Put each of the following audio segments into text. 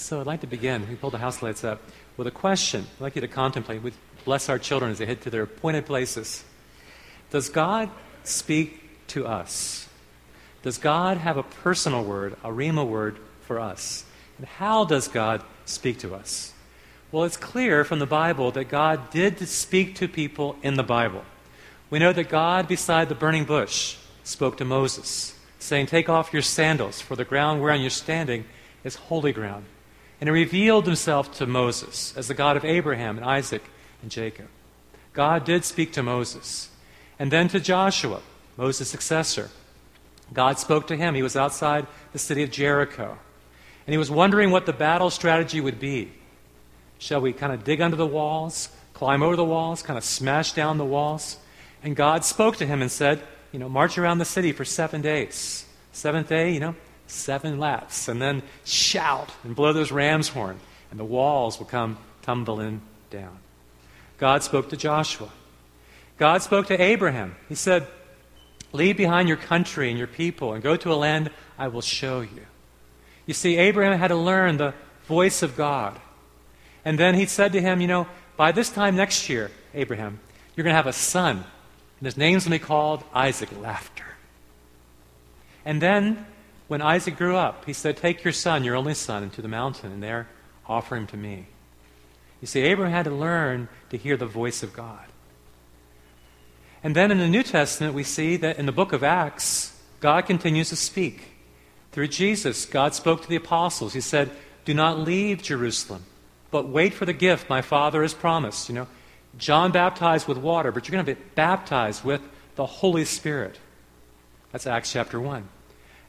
So I'd like to begin. We pull the house lights up with a question. I'd like you to contemplate. We bless our children as they head to their appointed places. Does God speak to us? Does God have a personal word, a rhema word for us? And how does God speak to us? Well, it's clear from the Bible that God did speak to people in the Bible. We know that God, beside the burning bush, spoke to Moses, saying, Take off your sandals, for the ground whereon you're standing is holy ground. And he revealed himself to Moses as the God of Abraham and Isaac and Jacob. God did speak to Moses. And then to Joshua, Moses' successor. God spoke to him. He was outside the city of Jericho. And he was wondering what the battle strategy would be. Shall we kind of dig under the walls, climb over the walls, kind of smash down the walls? And God spoke to him and said, You know, march around the city for seven days. Seventh day, you know, seven laps, and then shout and blow those ram's horn, and the walls will come tumbling down. God spoke to Joshua. God spoke to Abraham. He said, Leave behind your country and your people and go to a land I will show you. You see, Abraham had to learn the voice of God. And then he said to him, You know, by this time next year, Abraham, you're going to have a son, and his name's going to be called Isaac Laughter. And then when Isaac grew up, he said, Take your son, your only son, into the mountain, and there offer him to me. You see, Abraham had to learn to hear the voice of God. And then in the New Testament, we see that in the book of Acts, God continues to speak. Through Jesus, God spoke to the apostles. He said, Do not leave Jerusalem, but wait for the gift my Father has promised. You know, John baptized with water, but you're going to be baptized with the Holy Spirit. That's Acts chapter 1.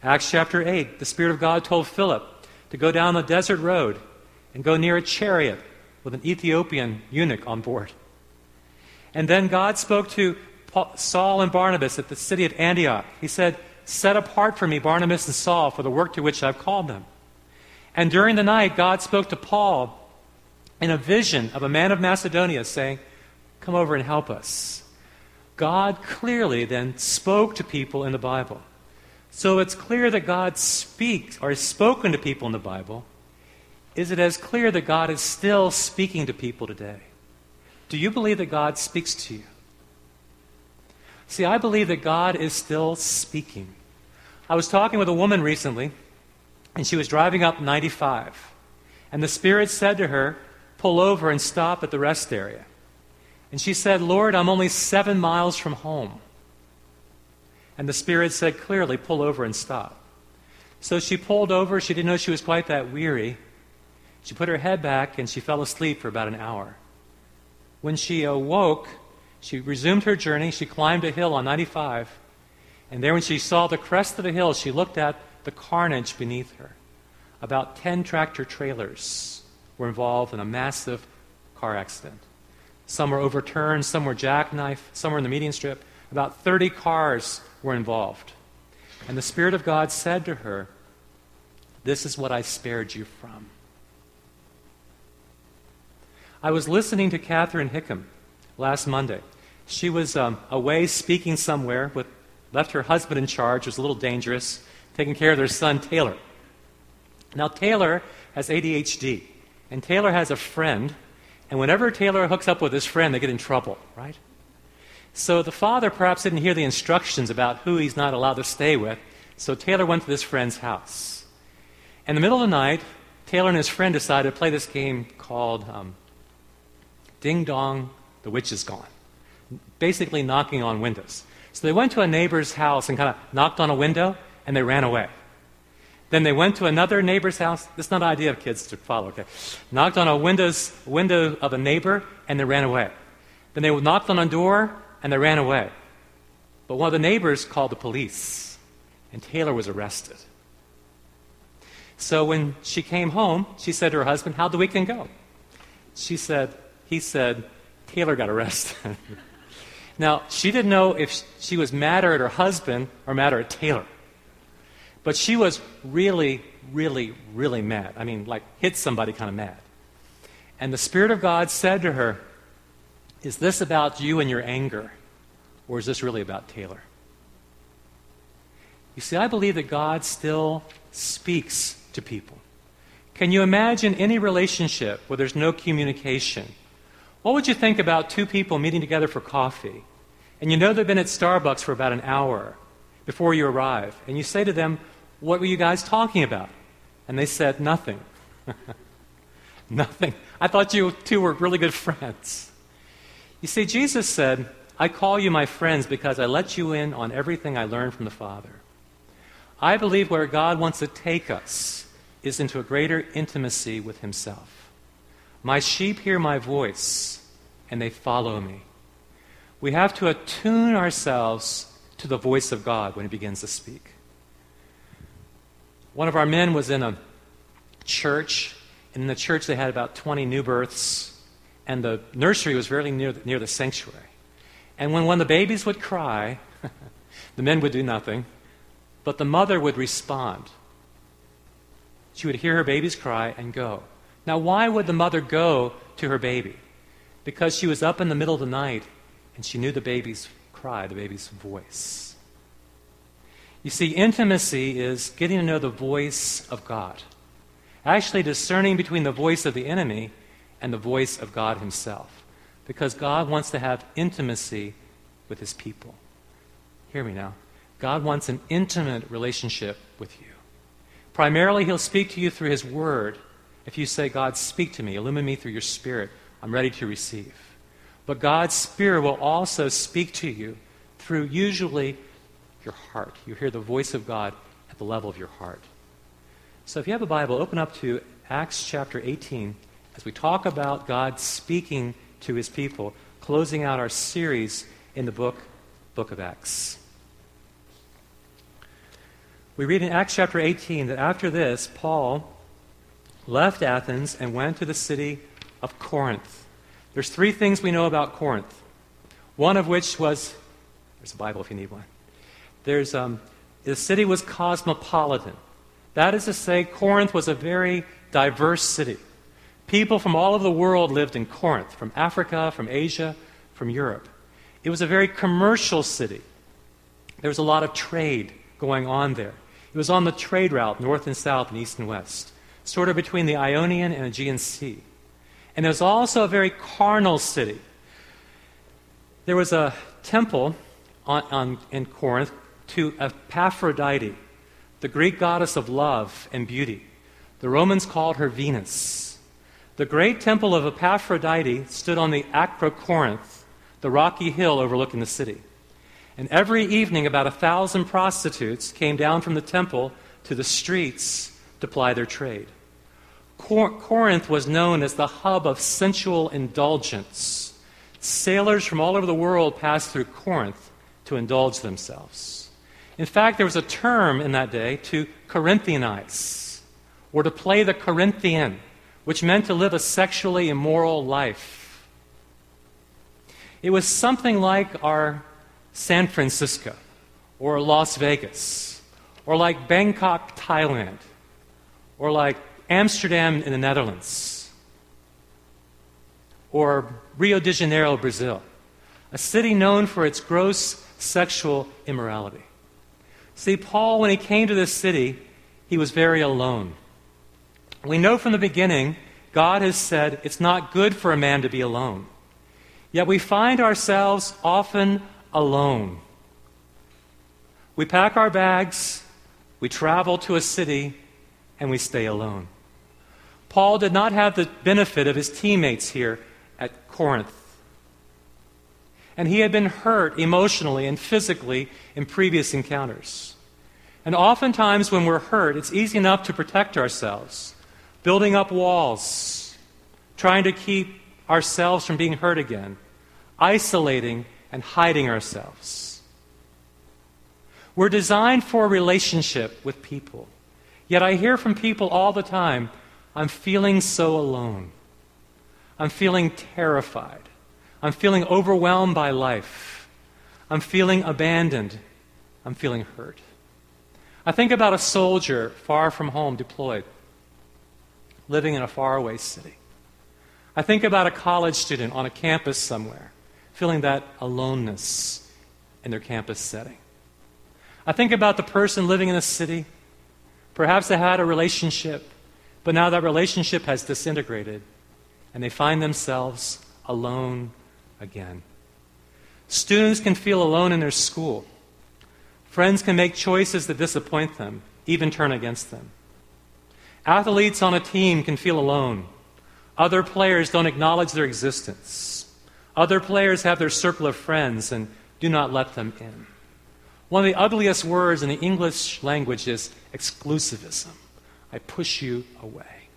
Acts chapter 8, the Spirit of God told Philip to go down the desert road and go near a chariot with an Ethiopian eunuch on board. And then God spoke to Saul and Barnabas at the city of Antioch. He said, Set apart for me Barnabas and Saul for the work to which I've called them. And during the night, God spoke to Paul in a vision of a man of Macedonia saying, Come over and help us. God clearly then spoke to people in the Bible. So it's clear that God speaks or has spoken to people in the Bible. Is it as clear that God is still speaking to people today? Do you believe that God speaks to you? See, I believe that God is still speaking. I was talking with a woman recently, and she was driving up 95. And the Spirit said to her, Pull over and stop at the rest area. And she said, Lord, I'm only seven miles from home. And the Spirit said clearly, pull over and stop. So she pulled over. She didn't know she was quite that weary. She put her head back and she fell asleep for about an hour. When she awoke, she resumed her journey. She climbed a hill on 95. And there, when she saw the crest of the hill, she looked at the carnage beneath her. About 10 tractor trailers were involved in a massive car accident. Some were overturned, some were jackknifed, some were in the median strip. About 30 cars were involved. And the Spirit of God said to her, This is what I spared you from. I was listening to Catherine Hickam last Monday. She was um, away speaking somewhere, with, left her husband in charge, was a little dangerous, taking care of their son, Taylor. Now, Taylor has ADHD, and Taylor has a friend, and whenever Taylor hooks up with his friend, they get in trouble, right? So the father perhaps didn't hear the instructions about who he's not allowed to stay with, so Taylor went to this friend's house. In the middle of the night, Taylor and his friend decided to play this game called um, Ding Dong, the Witch is Gone. Basically, knocking on windows. So they went to a neighbor's house and kind of knocked on a window, and they ran away. Then they went to another neighbor's house. This is not an idea of kids to follow, okay? Knocked on a windows, window of a neighbor, and they ran away. Then they knocked on a door, and they ran away. But one of the neighbors called the police, and Taylor was arrested. So when she came home, she said to her husband, How'd the weekend go? She said, He said, Taylor got arrested. now, she didn't know if she was madder at her husband or madder at Taylor. But she was really, really, really mad. I mean, like, hit somebody kind of mad. And the Spirit of God said to her, is this about you and your anger, or is this really about Taylor? You see, I believe that God still speaks to people, Can you imagine any relationship where there's no communication? What would you think about two people meeting together for coffee? And you know they've been at Starbucks for about an hour before you arrive. And you say to them, What were you guys talking about? And they said, Nothing. Nothing. I thought you two were really good friends. You see, Jesus said, I call you my friends because I let you in on everything I learned from the Father. I believe where God wants to take us is into a greater intimacy with Himself. My sheep hear my voice, and they follow me. We have to attune ourselves to the voice of God when He begins to speak. One of our men was in a church, and in the church they had about 20 new births, and the nursery was very near the, near the sanctuary. And when one of the babies would cry, the men would do nothing, but the mother would respond. She would hear her baby's cry and go. Now, why would the mother go to her baby? Because she was up in the middle of the night and she knew the baby's cry, the baby's voice. You see, intimacy is getting to know the voice of God, actually discerning between the voice of the enemy and the voice of God Himself, because God wants to have intimacy with His people. Hear me now. God wants an intimate relationship with you. Primarily, He'll speak to you through His Word if you say, God, speak to me, illumine me through your Spirit, I'm ready to receive. But God's Spirit will also speak to you through usually your heart. You hear the voice of God at the level of your heart. So if you have a Bible, open up to Acts chapter 18 as we talk about God speaking to his people, closing out our series in the book, book of Acts. We read in Acts chapter 18 that after this, Paul left Athens and went to the city of Corinth. There's three things we know about Corinth. One of which was there's a Bible if you need one. There's um, the city was cosmopolitan. That is to say, Corinth was a very diverse city. People from all over the world lived in Corinth, from Africa, from Asia, from Europe. It was a very commercial city. There was a lot of trade going on there. It was on the trade route, north and south and east and west sort of between the Ionian and Aegean Sea. And it was also a very carnal city. There was a temple on, on, in Corinth to Aphrodite, the Greek goddess of love and beauty. The Romans called her Venus. The great temple of Aphrodite stood on the Acrocorinth, the rocky hill overlooking the city. And every evening, about a thousand prostitutes came down from the temple to the streets to ply their trade. Cor- Corinth was known as the hub of sensual indulgence. Sailors from all over the world passed through Corinth to indulge themselves. In fact, there was a term in that day to Corinthianize, or to play the Corinthian, which meant to live a sexually immoral life. It was something like our San Francisco, or Las Vegas, or like Bangkok, Thailand or like Amsterdam in the Netherlands, or Rio de Janeiro, Brazil, a city known for its gross sexual immorality. See, Paul, when he came to this city, he was very alone. We know from the beginning, God has said it's not good for a man to be alone. Yet we find ourselves often alone. We pack our bags, we travel to a city, and we stay alone. Paul did not have the benefit of his teammates here at Corinth. And he had been hurt emotionally and physically in previous encounters. And oftentimes, when we're hurt, it's easy enough to protect ourselves, building up walls, trying to keep ourselves from being hurt again, isolating and hiding ourselves. We're designed for a relationship with people. Yet I hear from people all the time I'm feeling so alone. I'm feeling terrified. I'm feeling overwhelmed by life. I'm feeling abandoned. I'm feeling hurt. I think about a soldier far from home, deployed, living in a faraway city. I think about a college student on a campus somewhere, feeling that aloneness in their campus setting. I think about the person living in a city Perhaps they had a relationship But now that relationship has disintegrated, and they find themselves alone again. Students can feel alone in their school. Friends can make choices that disappoint them, even turn against them. Athletes on a team can feel alone. Other players don't acknowledge their existence. Other players have their circle of friends and do not let them in. One of the ugliest words in the English language is exclusivism. I push you away.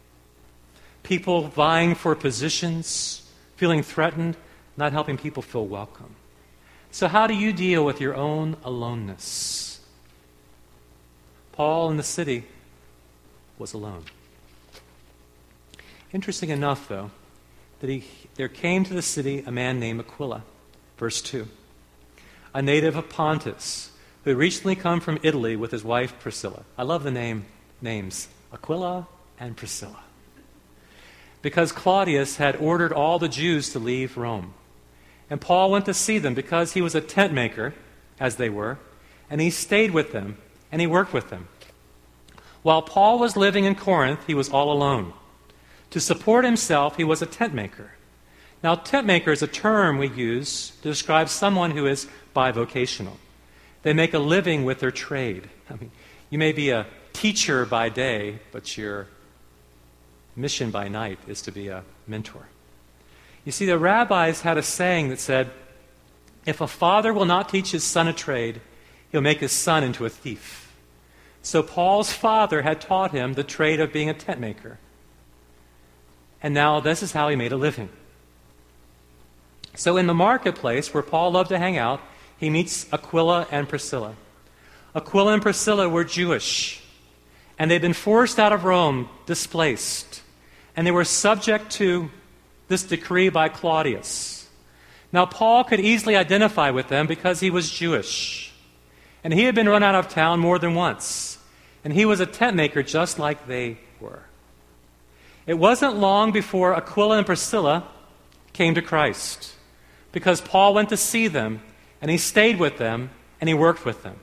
People vying for positions, feeling threatened, not helping people feel welcome. So, how do you deal with your own aloneness? Paul in the city was alone. Interesting enough, though, that he, there came to the city a man named Aquila, verse 2, a native of Pontus, who had recently come from Italy with his wife Priscilla. I love the name names Aquila and Priscilla. Because Claudius had ordered all the Jews to leave Rome. And Paul went to see them because he was a tent maker, as they were, and he stayed with them and he worked with them. While Paul was living in Corinth, he was all alone. To support himself, he was a tent maker. Now, tent maker is a term we use to describe someone who is bivocational. They make a living with their trade. I mean, you may be a teacher by day, but your mission by night is to be a mentor. You see, the rabbis had a saying that said, if a father will not teach his son a trade, he'll make his son into a thief. So Paul's father had taught him the trade of being a tent maker. And now this is how he made a living. So in the marketplace where Paul loved to hang out, he meets Aquila and Priscilla. Aquila and Priscilla were Jewish and they'd been forced out of Rome, displaced, and they were subject to this decree by Claudius. Now, Paul could easily identify with them because he was Jewish, and he had been run out of town more than once, and he was a tent maker just like they were. It wasn't long before Aquila and Priscilla came to Christ because Paul went to see them, and he stayed with them, and he worked with them.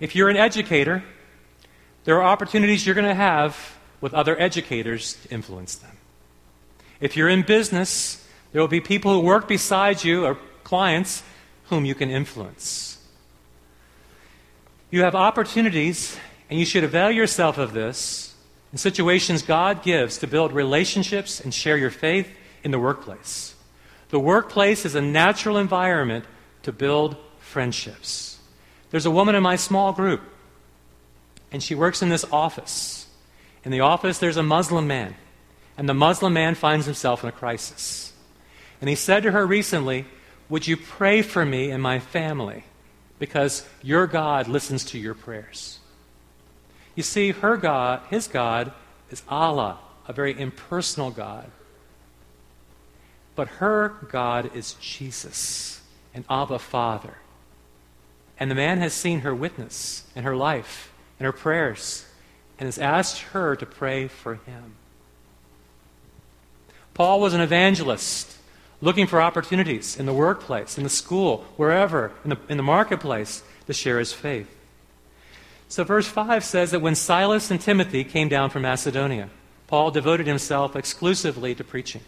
If you're an educator, there are opportunities you're going to have with other educators to influence them. If you're in business, there will be people who work beside you or clients whom you can influence. You have opportunities, and you should avail yourself of this in situations God gives to build relationships and share your faith in the workplace. The workplace is a natural environment to build friendships. There's a woman in my small group, and she works in this office. In the office, there's a Muslim man, and the Muslim man finds himself in a crisis. And he said to her recently, Would you pray for me and my family? Because your God listens to your prayers. You see, her God, his God, is Allah, a very impersonal God. But her God is Jesus, an Abba Father. And the man has seen her witness and her life, and her prayers, and has asked her to pray for him. Paul was an evangelist looking for opportunities in the workplace, in the school, wherever, in the, in the marketplace, to share his faith. So, verse 5 says that when Silas and Timothy came down from Macedonia, Paul devoted himself exclusively to preaching.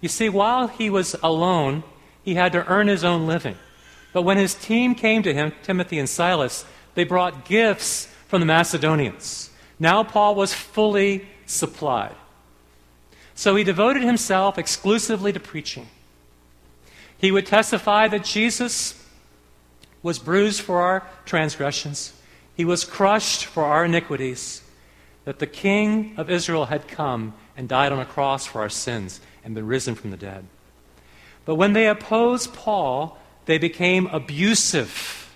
You see, while he was alone, he had to earn his own living. But when his team came to him, Timothy and Silas, they brought gifts from the Macedonians. Now Paul was fully supplied. So he devoted himself exclusively to preaching. He would testify that Jesus was bruised for our transgressions, he was crushed for our iniquities, that the King of Israel had come and died on a cross for our sins and been risen from the dead. But when they opposed Paul, they became abusive.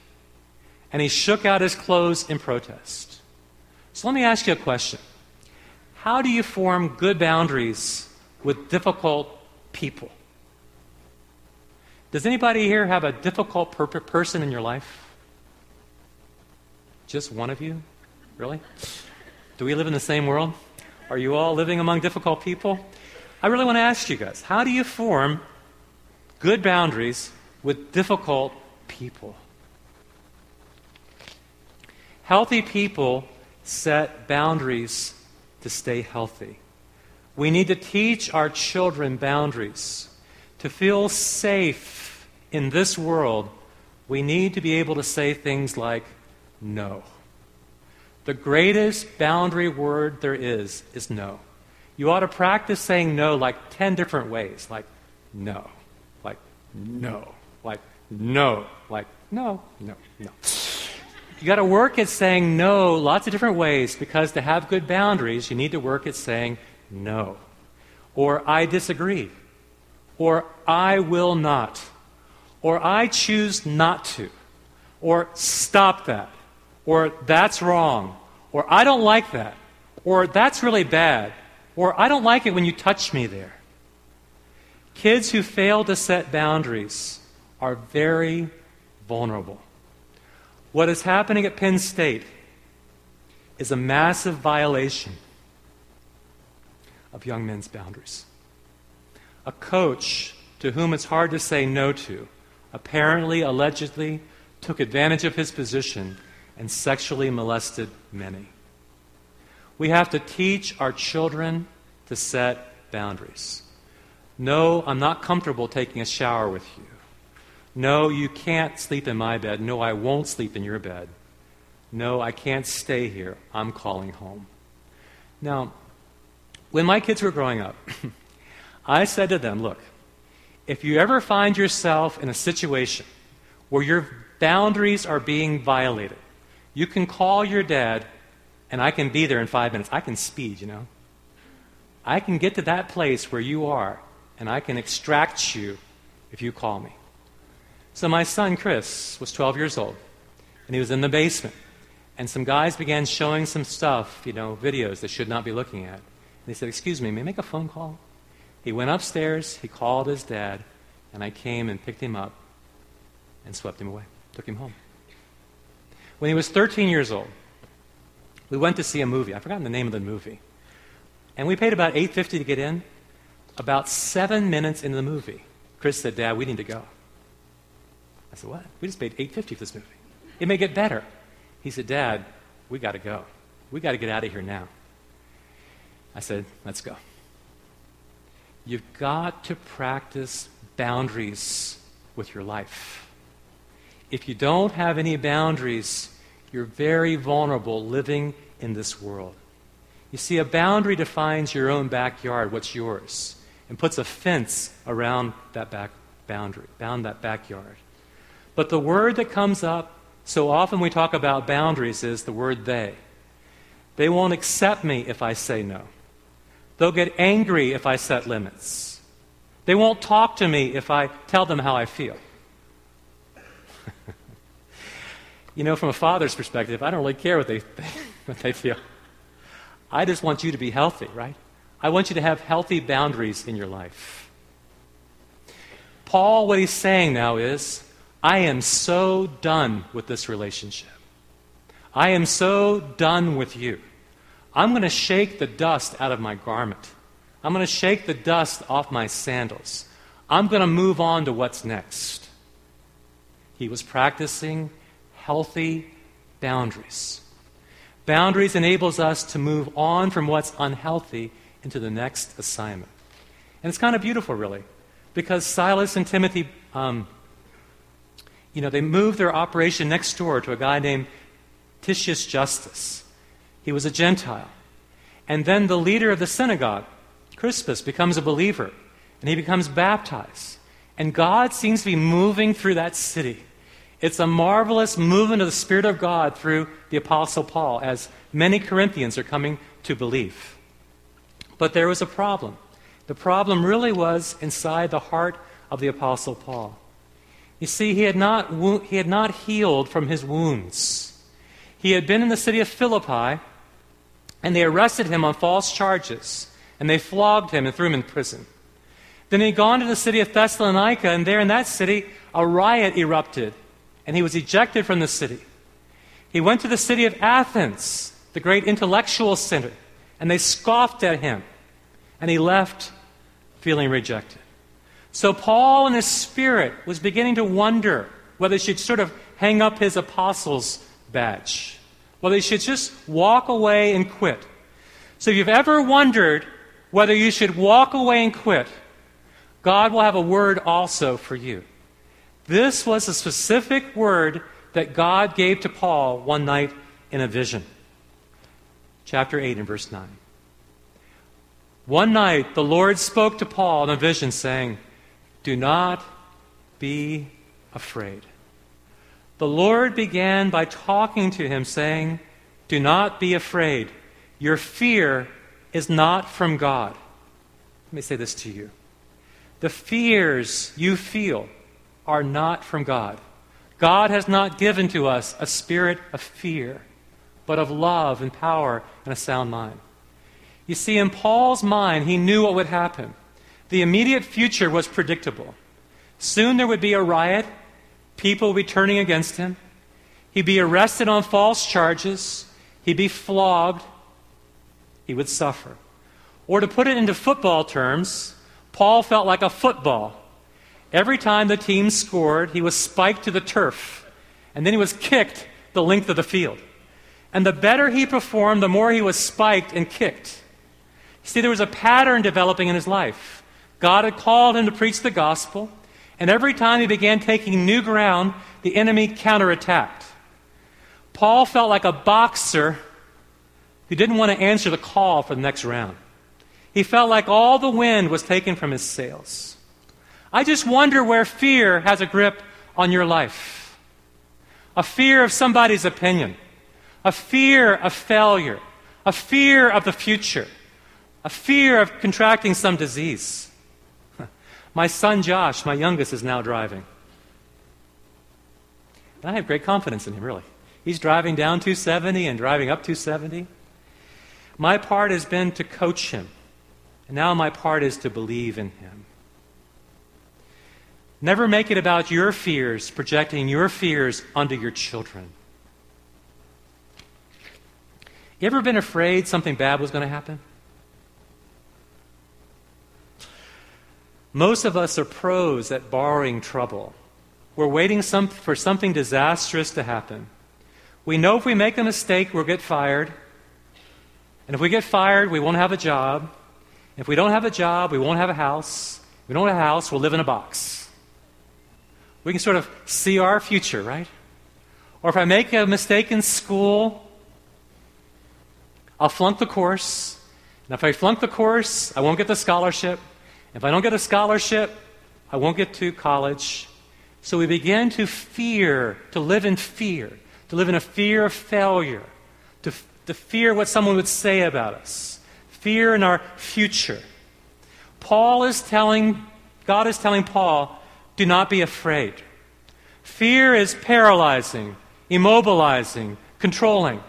And he shook out his clothes in protest. So let me ask you a question How do you form good boundaries with difficult people? Does anybody here have a difficult per- person in your life? Just one of you? Really? Do we live in the same world? Are you all living among difficult people? I really want to ask you guys how do you form good boundaries with difficult people. Healthy people set boundaries to stay healthy. We need to teach our children boundaries. To feel safe in this world, we need to be able to say things like no. The greatest boundary word there is is no. You ought to practice saying no like 10 different ways, like no, like no, like no, like no, no, no. You got to work at saying no lots of different ways because to have good boundaries, you need to work at saying no. Or I disagree. Or I will not. Or I choose not to. Or stop that. Or that's wrong. Or I don't like that. Or that's really bad. Or I don't like it when you touch me there. Kids who fail to set boundaries are very vulnerable. What is happening at Penn State is a massive violation of young men's boundaries. A coach to whom it's hard to say no to apparently, allegedly, took advantage of his position and sexually molested many. We have to teach our children to set boundaries. No, I'm not comfortable taking a shower with you. No, you can't sleep in my bed. No, I won't sleep in your bed. No, I can't stay here. I'm calling home. Now, when my kids were growing up, I said to them, look, if you ever find yourself in a situation where your boundaries are being violated, you can call your dad and I can be there in five minutes. I can speed, you know. I can get to that place where you are and I can extract you if you call me. So my son, Chris, was 12 years old, and he was in the basement. And some guys began showing some stuff, you know, videos they should not be looking at. And he said, Excuse me, may I make a phone call? He went upstairs, he called his dad, and I came and picked him up and swept him away, took him home. When he was 13 years old, we went to see a movie. I've forgotten the name of the movie. And we paid about 8.50 to get in. About seven minutes into the movie, Chris said, Dad, we need to go. I said, What? We just paid 850 for this movie. It may get better. He said, Dad, we got to go. We got to get out of here now. I said, Let's go. You've got to practice boundaries with your life. If you don't have any boundaries, you're very vulnerable living in this world. You see, a boundary defines your own backyard, what's yours, and puts a fence around that back boundary, bound that backyard. But the word that comes up so often we talk about boundaries is the word they. They won't accept me if I say no. They'll get angry if I set limits. They won't talk to me if I tell them how I feel. you know, from a father's perspective, I don't really care what they, what they feel. I just want you to be healthy, right? I want you to have healthy boundaries in your life. Paul, what he's saying now is I am so done with this relationship. I am so done with you. I'm going to shake the dust out of my garment. I'm going to shake the dust off my sandals. I'm going to move on to what's next. He was practicing healthy boundaries. Boundaries enables us to move on from what's unhealthy into the next assignment. And it's kind of beautiful, really, because Silas and Timothy um, you know, they moved their operation next door to a guy named Titius Justus. He was a Gentile. And then the leader of the synagogue, Crispus, becomes a believer, and he becomes baptized. And God seems to be moving through that city. It's a marvelous movement of the Spirit of God through the Apostle Paul as many Corinthians are coming to believe. But there was a problem. The problem really was inside the heart of the Apostle Paul. You see, he had not, wo- he had not healed from his wounds. He had been in the city of Philippi, and they arrested him on false charges, and they flogged him and threw him in prison. Then he had gone to the city of Thessalonica, and there in that city, a riot erupted, and he was ejected from the city. He went to the city of Athens, the great intellectual center, and they scoffed at him, and he left feeling rejected. So Paul, in his spirit, was beginning to wonder whether he should sort of hang up his apostles' badge, whether he should just walk away and quit. So if you've ever wondered whether you should walk away and quit, God will have a word also for you. This was a specific word that God gave to Paul one night in a vision. Chapter 8 and verse 9. One night the Lord spoke to Paul in a vision, saying, Do not be afraid. The Lord began by talking to him, saying, Do not be afraid. Your fear is not from God. Let me say this to you. The fears you feel are not from God. God has not given to us a spirit of fear, but of love and power and a sound mind. You see, in Paul's mind, he knew what would happen. The immediate future was predictable. Soon there would be a riot, people would be turning against him. He'd be arrested on false charges, he'd be flogged, he would suffer. Or to put it into football terms, Paul felt like a football. Every time the team scored, he was spiked to the turf, and then he was kicked the length of the field. And the better he performed, the more he was spiked and kicked. See, there was a pattern developing in his life. God had called him to preach the gospel, and every time he began taking new ground, the enemy counterattacked. Paul felt like a boxer who didn't want to answer the call for the next round. He felt like all the wind was taken from his sails. I just wonder where fear has a grip on your life. A fear of somebody's opinion, a fear of failure, a fear of the future, a fear of contracting some disease. My son Josh, my youngest, is now driving. And I have great confidence in him, really. He's driving down 270 and driving up 270. My part has been to coach him and now my part is to believe in him. Never make it about your fears, projecting your fears onto your children. You ever been afraid something bad was going to happen? Most of us are pros at borrowing trouble. We're waiting some, for something disastrous to happen. We know if we make a mistake, we'll get fired. And if we get fired, we won't have a job. If we don't have a job, we won't have a house. If we don't have a house, we'll live in a box. We can sort of see our future, right? Or if I make a mistake in school, I'll flunk the course. And if I flunk the course, I won't get the scholarship. If I don't get a scholarship, I won't get to college. So we begin to fear, to live in fear, to live in a fear of failure, to, to fear what someone would say about us fear in our future. Paul is telling, God is telling Paul, do not be afraid. Fear is paralyzing, immobilizing, controlling.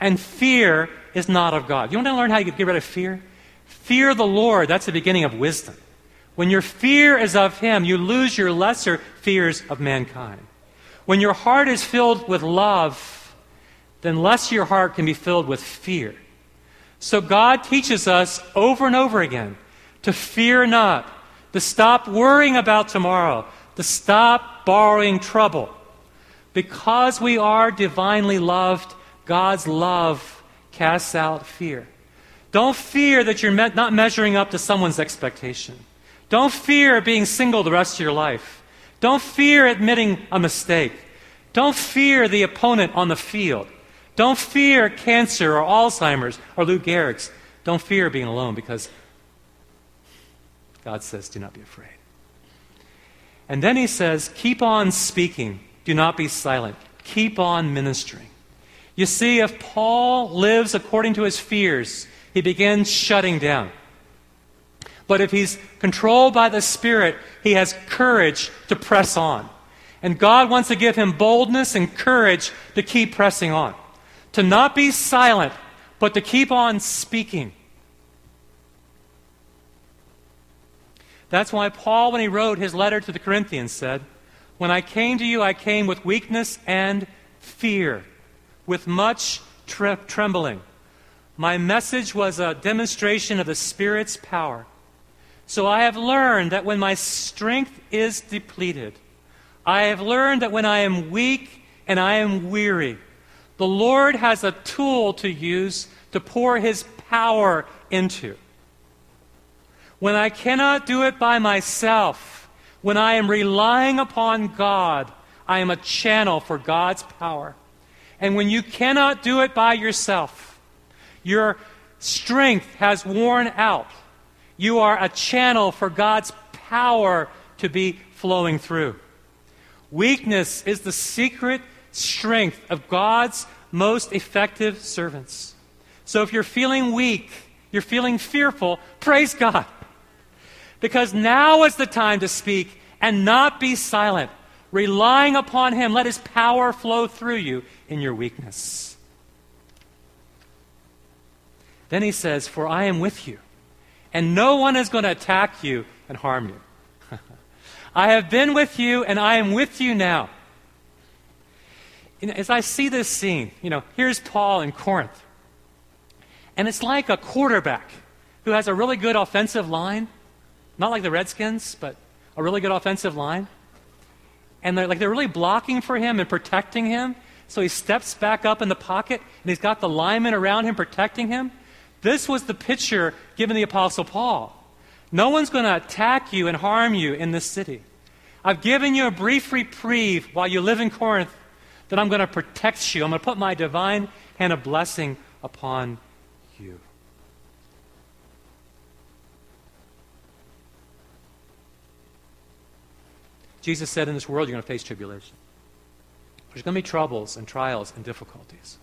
And fear is not of God. You want to learn how you get rid of fear? Fear the Lord, that's the beginning of wisdom. When your fear is of Him, you lose your lesser fears of mankind. When your heart is filled with love, then less your heart can be filled with fear. So God teaches us over and over again to fear not, to stop worrying about tomorrow, to stop borrowing trouble. Because we are divinely loved, God's love casts out fear. Don't fear that you're not measuring up to someone's expectation. Don't fear being single the rest of your life. Don't fear admitting a mistake. Don't fear the opponent on the field. Don't fear cancer or Alzheimer's or Lou Gehrig's. Don't fear being alone because God says, do not be afraid. And then he says, keep on speaking. Do not be silent. Keep on ministering. You see, if Paul lives according to his fears, he begins shutting down. But if he's controlled by the Spirit, he has courage to press on. And God wants to give him boldness and courage to keep pressing on to not be silent, but to keep on speaking. That's why Paul, when he wrote his letter to the Corinthians, said, When I came to you, I came with weakness and fear, with much tre- trembling. My message was a demonstration of the Spirit's power. So I have learned that when my strength is depleted, I have learned that when I am weak and I am weary, the Lord has a tool to use to pour His power into. When I cannot do it by myself, when I am relying upon God, I am a channel for God's power. And when you cannot do it by yourself, your strength has worn out. You are a channel for God's power to be flowing through. Weakness is the secret strength of God's most effective servants. So if you're feeling weak, you're feeling fearful, praise God. Because now is the time to speak and not be silent. Relying upon Him, let His power flow through you in your weakness. Then He says, For I am with you, and no one is going to attack you and harm you. I have been with you, and I am with you now. As I see this scene, you know, here's Paul in Corinth. And it's like a quarterback who has a really good offensive line not like the Redskins, but a really good offensive line. And they're like they're really blocking for him and protecting him. So he steps back up in the pocket and he's got the linemen around him protecting him. This was the picture given the Apostle Paul. No one's going to attack you and harm you in this city. I've given you a brief reprieve while you live in Corinth that I'm going to protect you. I'm going to put my divine hand of blessing upon you. Jesus said, In this world, you're going to face tribulation. There's going to be troubles and trials and difficulties.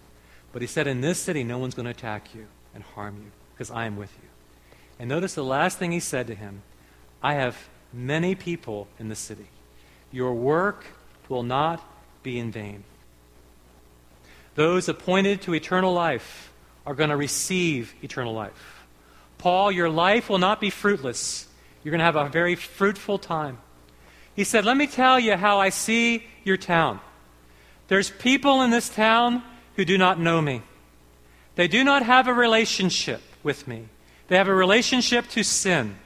But he said, In this city, no one's going to attack you and harm you because I am with you. And notice the last thing he said to him I have many people in the city. Your work will not be in vain. Those appointed to eternal life are going to receive eternal life. Paul, your life will not be fruitless. You're going to have a very fruitful time. He said, Let me tell you how I see your town. There's people in this town who do not know me. They do not have a relationship with me. They have a relationship to sin.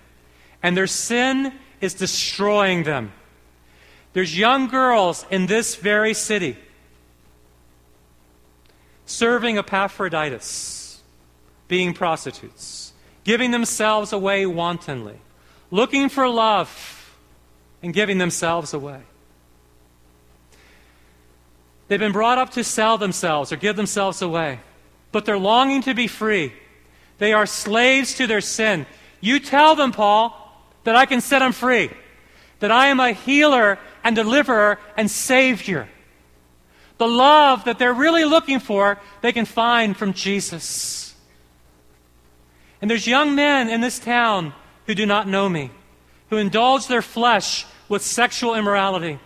And their sin is destroying them. There's young girls in this very city serving Epaphroditus, being prostitutes, giving themselves away wantonly, looking for love and giving themselves away. They've been brought up to sell themselves or give themselves away, but they're longing to be free. They are slaves to their sin. You tell them, Paul, that I can set them free, that I am a healer and deliverer and savior. The love that they're really looking for, they can find from Jesus. And there's young men in this town who do not know me, who indulge their flesh with sexual immorality.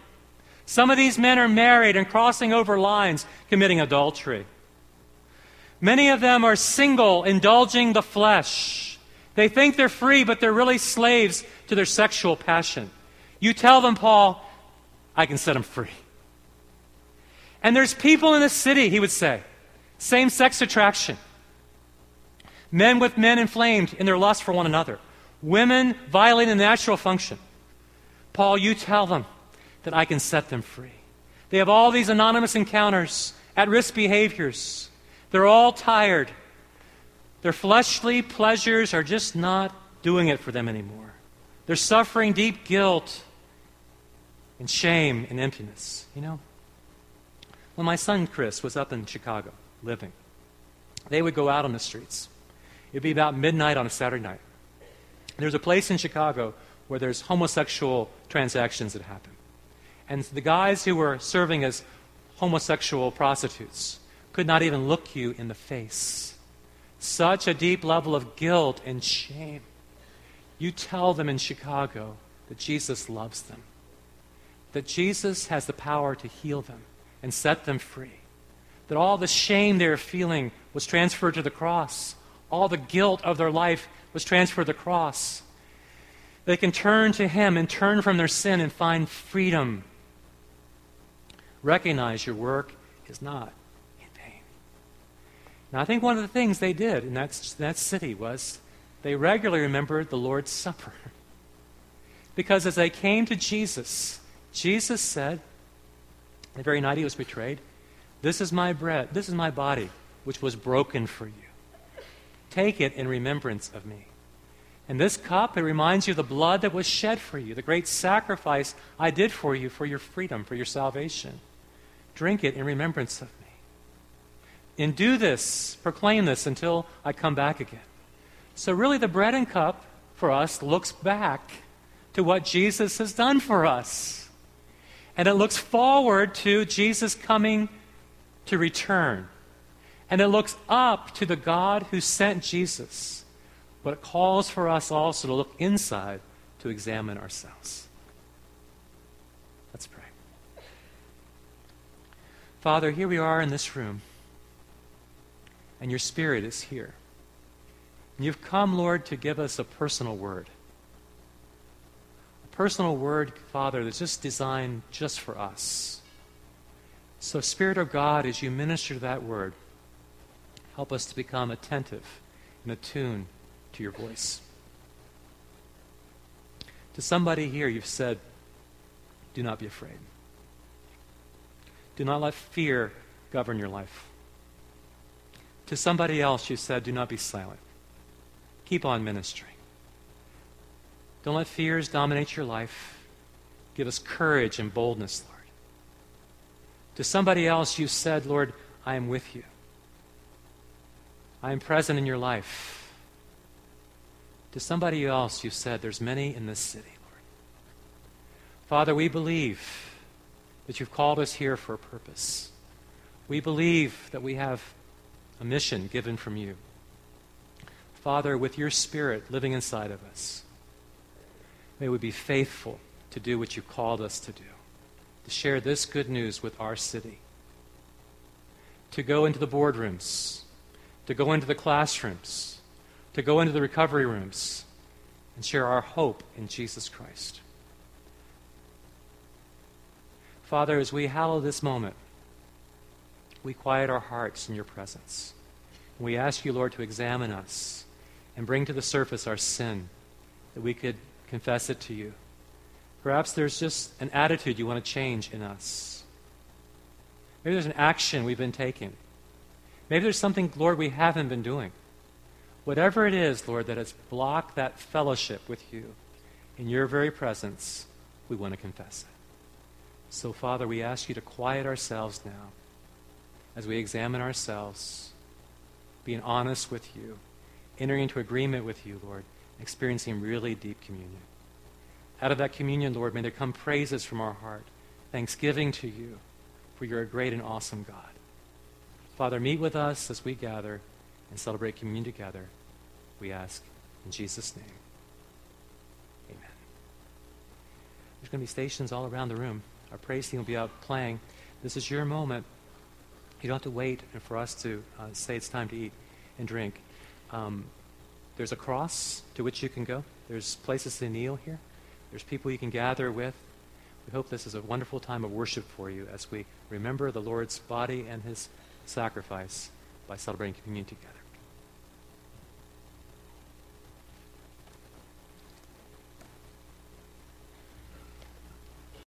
Some of these men are married and crossing over lines, committing adultery. Many of them are single, indulging the flesh. They think they're free, but they're really slaves to their sexual passion. You tell them, Paul, I can set them free. And there's people in the city, he would say, same sex attraction. Men with men inflamed in their lust for one another. Women violating the natural function. Paul, you tell them that I can set them free. They have all these anonymous encounters, at risk behaviors. They're all tired. Their fleshly pleasures are just not doing it for them anymore. They're suffering deep guilt and shame and emptiness. You know, when my son Chris was up in Chicago living, they would go out on the streets. It'd be about midnight on a Saturday night. There's a place in Chicago where there's homosexual transactions that happen. And the guys who were serving as homosexual prostitutes could not even look you in the face. Such a deep level of guilt and shame. You tell them in Chicago that Jesus loves them, that Jesus has the power to heal them and set them free, that all the shame they are feeling was transferred to the cross, all the guilt of their life was transferred to the cross. They can turn to Him and turn from their sin and find freedom. Recognize your work is not. Now, I think one of the things they did in that, that city was they regularly remembered the Lord's Supper. Because as they came to Jesus, Jesus said, the very night he was betrayed, This is my bread, this is my body, which was broken for you. Take it in remembrance of me. And this cup, it reminds you of the blood that was shed for you, the great sacrifice I did for you for your freedom, for your salvation. Drink it in remembrance of me. And do this, proclaim this until I come back again. So, really, the bread and cup for us looks back to what Jesus has done for us. And it looks forward to Jesus coming to return. And it looks up to the God who sent Jesus but it calls for us also to look inside to examine ourselves. Let's pray. Father, here we are in this room, and your Spirit is here. And you've come, Lord, to give us a personal word. A personal word, Father, that's just designed just for us. So, Spirit of God, as you minister that word, help us to become attentive and attuned to your voice. To somebody here, you've said, do not be afraid. Do not let fear govern your life. To somebody else, you said, do not be silent. Keep on ministering. Don't let fears dominate your life. Give us courage and boldness, Lord. To somebody else, you said, Lord, I am with you. I am present in your life. To somebody else, you said, There's many in this city, Lord. Father, we believe that you've called us here for a purpose. We believe that we have a mission given from you. Father, with your Spirit living inside of us, may we be faithful to do what you've called us to do, to share this good news with our city, to go into the boardrooms, to go into the classrooms to go into the recovery rooms and share our hope in Jesus Christ. Father, as we hallow this moment, we quiet our hearts in your presence. We ask you, Lord, to examine us and bring to the surface our sin, that we could confess it to you. Perhaps there's just an attitude you want to change in us. Maybe there's an action we've been taking. Maybe there's something, Lord, we haven't been doing. Whatever it is, Lord, that has blocked that fellowship with you in your very presence, we want to confess it. So, Father, we ask you to quiet ourselves now as we examine ourselves, being honest with you, entering into agreement with you, Lord, experiencing really deep communion. Out of that communion, Lord, may there come praises from our heart, thanksgiving to you, for you're a great and awesome God. Father, meet with us as we gather and celebrate communion together, we ask in Jesus' name. Amen. There's going to be stations all around the room. Our praise team will be out playing. This is your moment. You don't have to wait for us to uh, say it's time to eat and drink. Um, there's a cross to which you can go. There's places to kneel here. There's people you can gather with. We hope this is a wonderful time of worship for you as we remember the Lord's body and his sacrifice by celebrating communion together.